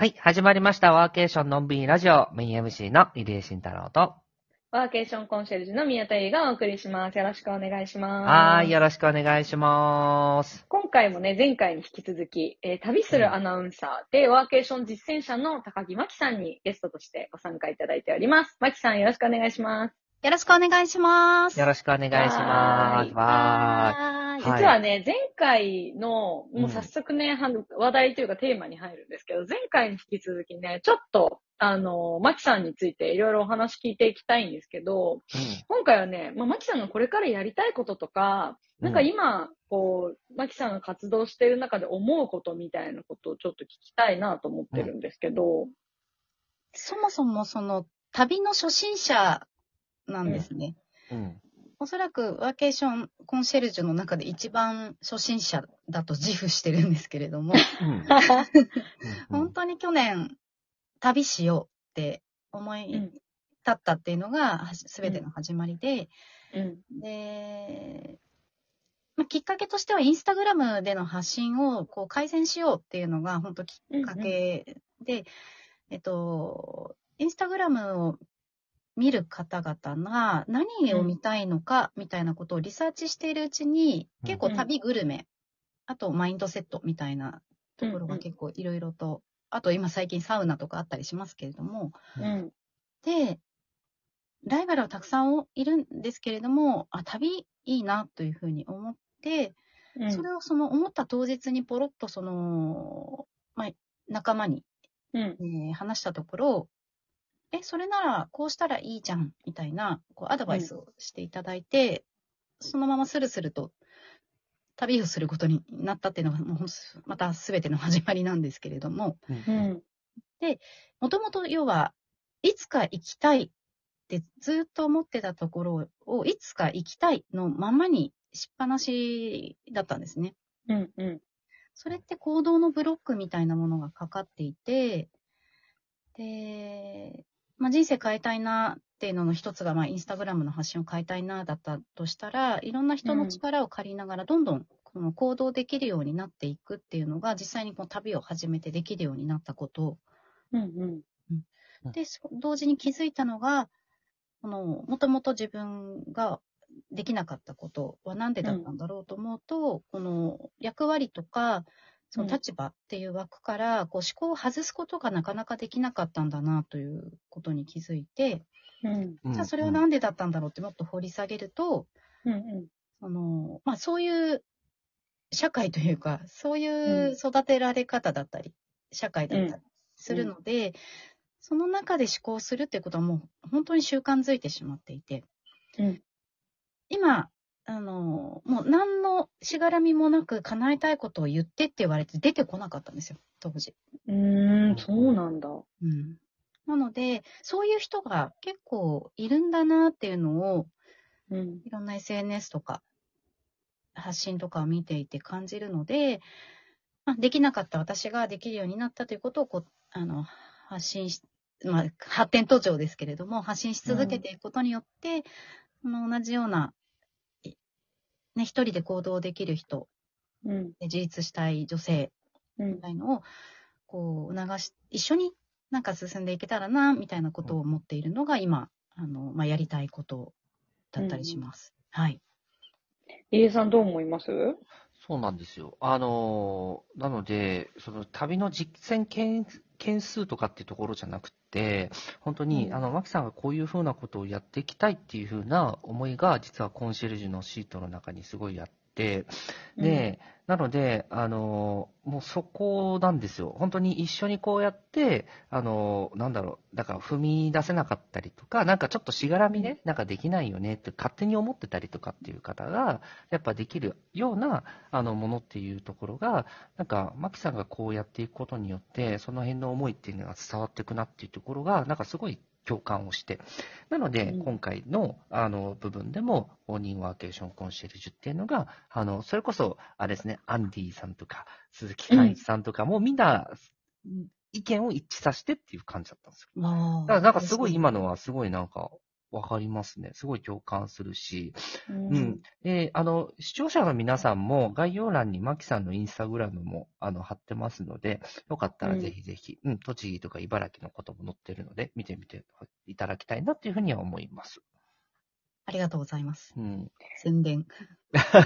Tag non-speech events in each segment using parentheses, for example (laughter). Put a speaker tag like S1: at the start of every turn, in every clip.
S1: はい、始まりました。ワーケーションのんびりラジオ、メイン MC の入江慎太郎と。
S2: ワーケーションコンシェルジュの宮田優がお送りします。よろしくお願いします。
S1: はーい、よろしくお願いします。
S2: 今回もね、前回に引き続き、えー旅するアナウンサーで、ワーケーション実践者の高木真希さんにゲストとしてご参加いただいております。真希さんよろしくお願いします。
S3: よろしくお願いします。
S1: よろしくお願いします。わ
S3: はーい。
S1: はい。
S2: 実はね、前回の、
S1: うん。
S2: もう早速ね、は話題というかテーマに入るんですけど、前回に引き続きね、ちょっと、あの、マキさんについていろいろお話聞いていきたいんですけど、
S1: ー
S2: 今回はね、まあ、マキさんがこれからやりたいこととか、なんか今、こう、マキさんが活動している中で思うことみたいなことをちょっと聞きたいなと思ってるんですけど、
S3: そもそもその旅の初心者なんですね。
S1: うん。
S3: おそらくワーケーションコンシェルジュの中で一番初心者だと自負してるんですけれども、
S1: うん。
S3: 本当に去年旅しようって思い立ったっていうのがすべての始まりで、
S2: うん。
S3: で、まあ、きっかけとしてはインスタグラムでの発信をこう改善しようっていうのが本当きっかけで、えっと、インスタグラムを見る方々が何を見たいのかみたいなことをリサーチしているうちに、
S1: うん
S3: 結構旅グルメ、あとマインドセットみたいなところが結構いろいろと、あと今最近サウナとかあったりしますけれども、
S2: うん。
S3: で、ライバルはたくさんいるんですけれども、あ、旅いいなというふうに思って、
S2: うん。
S3: それをその思った当日にポロッとその、まあ、仲間に、
S2: うん。
S3: えー話したところ、え、それならこうしたらいいじゃん、みたいな、こうアドバイスをしていただいて、そのままスルスルと旅をすることになったっていうのが、もうまた全ての始まりなんですけれども、
S2: うん。
S3: もともと要は、いつか行きたいってずっと思ってたところを、いつか行きたいのままにしっぱなしだったんですね。
S2: うん。うん。
S3: それって行動のブロックみたいなものがかかっていて、で、まあ、人生変えたいなっていうのの一つが、まあ、インスタグラムの発信を変えたいなだったとしたら、いろんな人の力を借りながら、どんどんこの行動できるようになっていくっていうのが、実際にこの旅を始めてできるようになったこと。
S2: うん。
S3: で、そ同時に気づいたのが、この、もともと自分ができなかったことは何でだったんだろうと思うと、この役割とか、その立場っていう枠から、こう思考を外すことがなかなかできなかったんだなということに気づいて、
S2: うん。
S1: うん。
S3: じゃあそれは何でだったんだろうってもっと掘り下げると、
S2: うん。
S3: その、まあそういう社会というか、そうい
S2: うん。
S3: う育てられ方だったり、社会だったりするので、その中で思考するっていうことはもう本当に習慣づいてしまっていて、
S2: うん。
S3: 今、あの、もう何のしがらみもなく叶えたいことを言ってって言われて出てこなかったんですよ、当時。
S2: うん。そうなんだ。
S3: うん。なので、そういう人が結構いるんだなっていうのを、
S2: うん。
S3: いろんな SNS とか、発信とかを見ていて感じるので、まあ、できなかった私ができるようになったということをこう、あの、発信し、まあ、発展途上ですけれども、発信し続けていくことによって、その同じような、いね、一人で行動できる人、
S2: うん。
S3: で自立したい女性
S2: うん
S3: み。たいのを、こう、促し、一緒になんか進んでいけたらな、みたいなことを思っているのが今、あの、まあ、やりたいことだったりします。はい。
S2: 入江さんどう思います？
S1: そうなんですよ。あのーなので、その旅の実践件件数とかっていうところじゃなくて、本当に、
S2: うん。
S1: あの、マキさんがこういうふうなことをやっていきたいっていうふうな思いが、実はコンシェルジュのシートの中にすごいあって、で、なので、あの、もうそこなんですよ。本当に一緒にこうやって、あの、なんだろう、だから踏み出せなかったりとか、なんかちょっとしがらみね、なんかできないよねって勝手に思ってたりとかっていう方が、やっぱできるような、あの、ものっていうところが、なんか、マキさんがこうやっていくことによって、その辺の思いっていうのが伝わっていくなっていうところが、なんかすごい共感をして。なので、
S2: うん
S1: 今回の、あの、部分でも、オーニンワーケーションコンシェルジュっていうのが、あの、それこそ、あれですね、アンディさんとか、鈴木寛一さんとかも、みんな、意見を一致させてっていう感じだったんですよ。
S3: あ
S1: だから、なんかすごい今のは、すごいなんか、わかりますね。すごい共感するし。
S2: う
S1: うんん。で、あの、視聴者の皆さんも概要欄にマキさんのインスタグラムも、あの、貼ってますので、よかったらぜひぜひ、うん、栃木とか茨城のことも載ってるので、見てみていただきたいなっていうふうには思います。
S3: ありがとうございます。
S1: うん。
S3: 宣伝。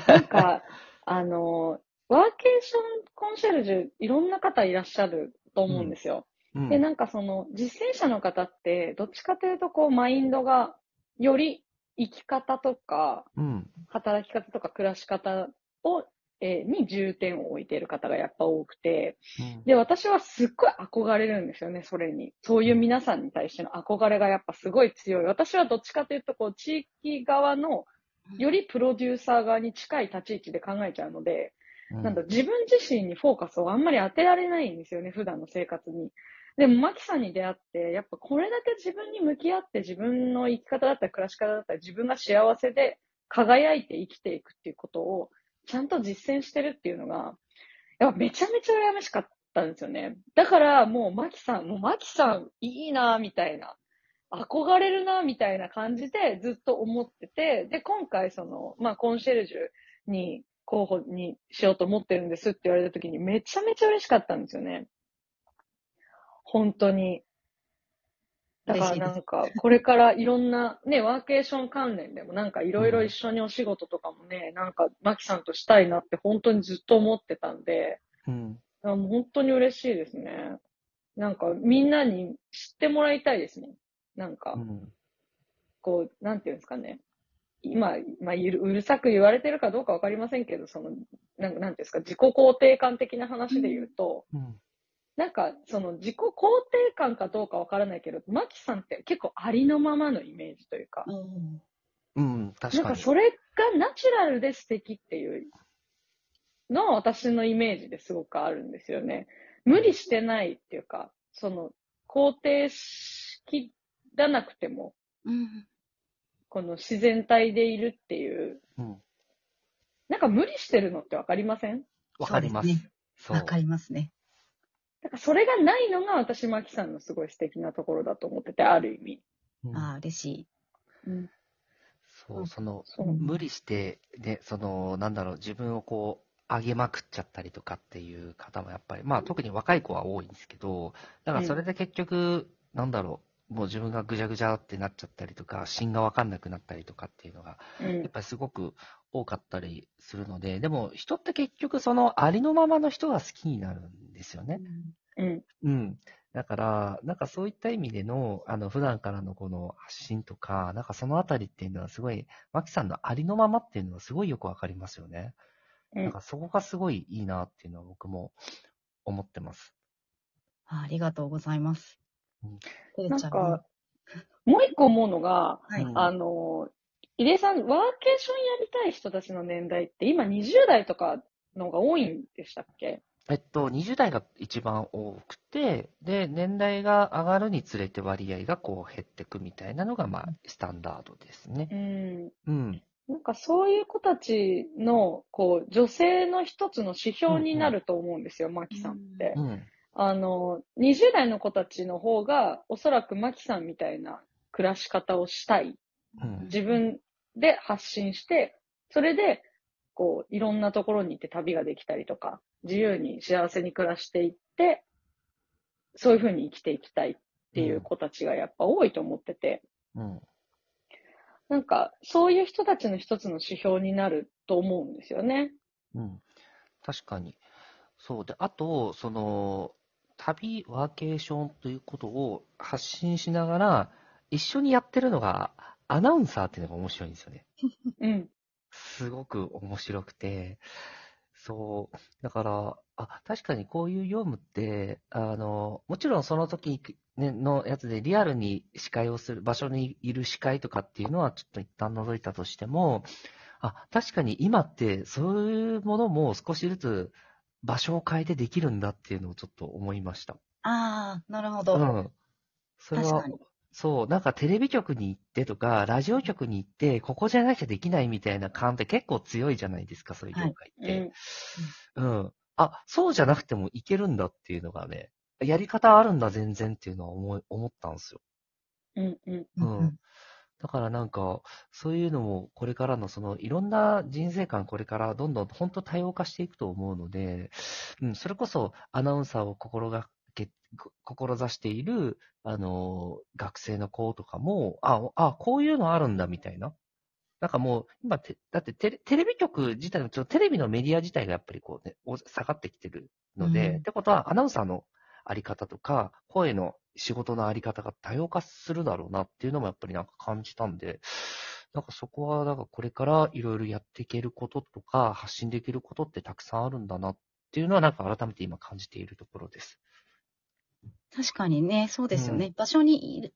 S2: なんか、あの、ワーケーションコンシェルジュ、いろんな方いらっしゃると思うんですよ。
S1: うん。
S2: で、なんかその、実践者の方って、どっちかというと、こう、マインドが、より生き方とか、
S1: うん。
S2: 働き方とか暮らし方を、えーに重点を置いている方がやっぱ多くて、
S1: うん
S2: で、私はすっごい憧れるんですよね、それに。そういう皆さんに対しての憧れがやっぱすごい強い。私はどっちかというと、こう、地域側の、よりプロデューサー側に近い立ち位置で考えちゃうので、なんだ、自分自身にフォーカスをあんまり当てられないんですよね、普段の生活に。でも、マキさんに出会って、やっぱこれだけ自分に向き合って、自分の生き方だったり、暮らし方だったり、自分が幸せで輝いて生きていくっていうことを、ちゃんと実践してるっていうのが、やっぱめちゃめちゃ羨ましかったんですよね。だから、もうマキさん、もうマキさんいいな、みたいな。憧れるな、みたいな感じでずっと思ってて、で、今回その、まあ、コンシェルジュに候補にしようと思ってるんですって言われた時にめちゃめちゃ嬉しかったんですよね。本当に。だからなんか、これからいろんなね、ワーケーション関連でもなんかいろいろ一緒にお仕事とかもね、なんかマキさんとしたいなって本当にずっと思ってたんで、
S1: うん。
S2: あもう本当に嬉しいですね。なんかみんなに知ってもらいたいですね。なんか
S1: う、ん。
S2: こう、なんていうんですかね。今、まあ、ゆるうるさく言われてるかどうかわかりませんけど、その、なんなんていうんですか、自己肯定感的な話で言うと、
S1: うん。
S2: なんか、その自己肯定感かどうかわからないけど、マキさんって結構ありのままのイメージというか、
S3: うん
S1: うん。確かに。
S2: なんかそれがナチュラルで素敵っていうのは私のイメージですごくあるんですよね。無理してないっていうか、その、肯定しきらなくても、
S3: うん
S2: この自然体でいるっていう、
S1: うん。
S2: なんか無理してるのってわかりません？
S1: わかります。
S3: そうですねかりますね。
S2: だからそれがないのが私、マキさんのすごい素敵なところだと思ってて、ある意味。
S1: うん
S3: ああ、嬉しい。
S2: うん。
S1: そう、その、
S2: そう。
S1: 無理して、ね、その、なんだろう、自分をこう、上げまくっちゃったりとかっていう方もやっぱり、まあ特に若い子は多いんですけど、だからそれで結局、なんだろう、もう自分がぐじゃぐじゃってなっちゃったりとか、芯がわかんなくなったりとかっていうのが、
S2: うん
S1: やっぱりすごく多かったりするので、でも人って結局そのありのままの人が好きになるんですよね。
S2: うん。
S1: うん。だから、なんかそういった意味での、あの、普段からのこの発信とか、なんかそのあたりっていうのはすごい、マキさんのありのままっていうのはすごいよくわかりますよね。
S2: うん
S1: なんかそこがすごいいいなっていうのは僕も思ってます。
S3: あありがとうございます
S1: うん。
S2: なんか、もう一個思うのが、
S3: はい
S1: うん
S2: あの、入江さん、ワーケーションやりたい人たちの年代って今20代とかのが多いんでしたっけ？
S1: えっと、20代が一番多くて、で、年代が上がるにつれて割合がこう減ってくみたいなのが、まあ、スタンダードですね。
S2: うん。
S1: うん。
S2: なんかそういう子たちの、こう、女性の一つの指標になると思うんですよ、マキさんって。
S1: うん。
S2: あの、20代の子たちの方が、おそらくマキさんみたいな暮らし方をしたい。
S1: うん。
S2: 自分で発信して、それで、こう、いろんなところに行って旅ができたりとか、自由に幸せに暮らしていって、そういうふうに生きていきたいっていう子たちがやっぱ多いと思ってて、
S1: うん。
S2: なんか、そういう人たちの一つの指標になると思うんですよね。
S1: うん。確かに。そうで、あと、その、旅、ワーケーションということを発信しながら、一緒にやってるのが、アナウンサーっていうのが面白いんですよね。
S2: う (laughs) ん。
S1: すごく面白くて、そう、だから、あ、確かにこういう業務って、あの、もちろんその時、ね、のやつでリアルに司会をする、場所にいる司会とかっていうのはちょっと一旦除いたとしても、あ、確かに今ってそういうものも少しずつ場所を変えてできるんだっていうのをちょっと思いました。
S3: ああ、なるほど。
S1: うん。それはそう、なんかテレビ局に行ってとか、ラジオ局に行って、ここじゃなきゃできないみたいな感って結構強いじゃないですか、そういう業界っ
S2: う
S1: て。
S2: ん。
S1: うん。あ、そうじゃなくてもいけるんだっていうのがね、やり方あるんだ全然っていうのは思い思ったんですよ。
S2: うん。うん。
S3: うんうん
S1: うんだからなんか、そういうのもこれからのそのいろんな人生観これからどんどん本当多様化していくと思うので、うん、それこそアナウンサーを心がけ、志している、あの、学生の子とかも、あ、あ、こういうのあるんだみたいな。なんかもう、今て、だってテレテレビ局自体の、ちょっとテレビのメディア自体がやっぱりこうね、お下がってきてるので、
S3: うん
S1: ってことはアナウンサーのあり方とか、声の仕事のあり方が多様化するだろうなっていうのもやっぱりなんか感じたんで、なんかそこは、なんかこれからいろいろやっていけることとか、発信できることってたくさんあるんだなっていうのはなんか改めて今感じているところです。
S3: 確かにね、そうですよね。場所にいる、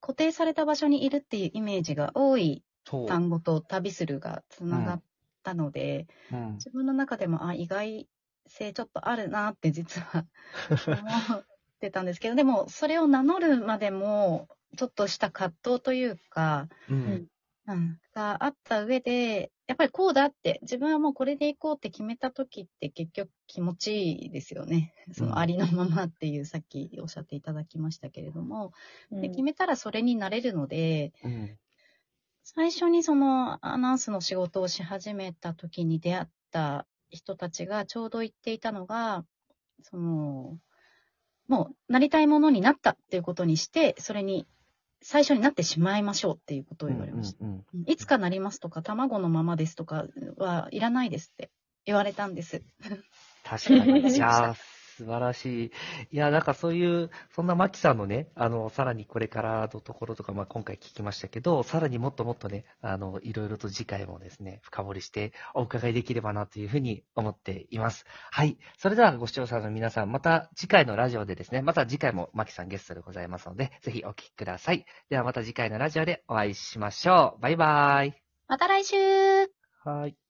S3: 固定された場所にいるっていうイメージが多い
S1: そう。
S3: 単語と旅するがつながったので、
S1: うん。
S3: 自分の中でも、あ、意外性ちょっとあるなって実は (laughs) 思ってたんですけど、でもそれを名乗るまでも、ちょっとした葛藤というか、
S1: うん。
S3: うん、があった上で、やっぱりこうだって、自分はもうこれでいこうって決めた時って結局気持ちいいですよね。そのありのままっていう、さっきおっしゃっていただきましたけれども、で決めたらそれになれるので、
S1: うん。
S3: 最初にそのアナウンスの仕事をし始めた時に出会った人たちがちょうど言っていたのが、その、もうなりたいものになったっていうことにして、それに最初になってしまいましょうっていうことを言われました。
S1: うんうん
S3: いつかなりますとか、卵のままですとかはいらないですって言われたんです。
S1: 確かに。素晴らしい。いや、なんかそういう、そんなマキさんのね、あの、さらにこれからのところとか、まあ今回聞きましたけど、さらにもっともっとね、あの、いろいろと次回もですね、深掘りしてお伺いできればなというふうに思っています。はい。それではご視聴者の皆さん、また次回のラジオでですね、また次回もマキさんゲストでございますので、ぜひお聞きください。ではまた次回のラジオでお会いしましょう。バイバイ。
S3: また来週
S1: はい。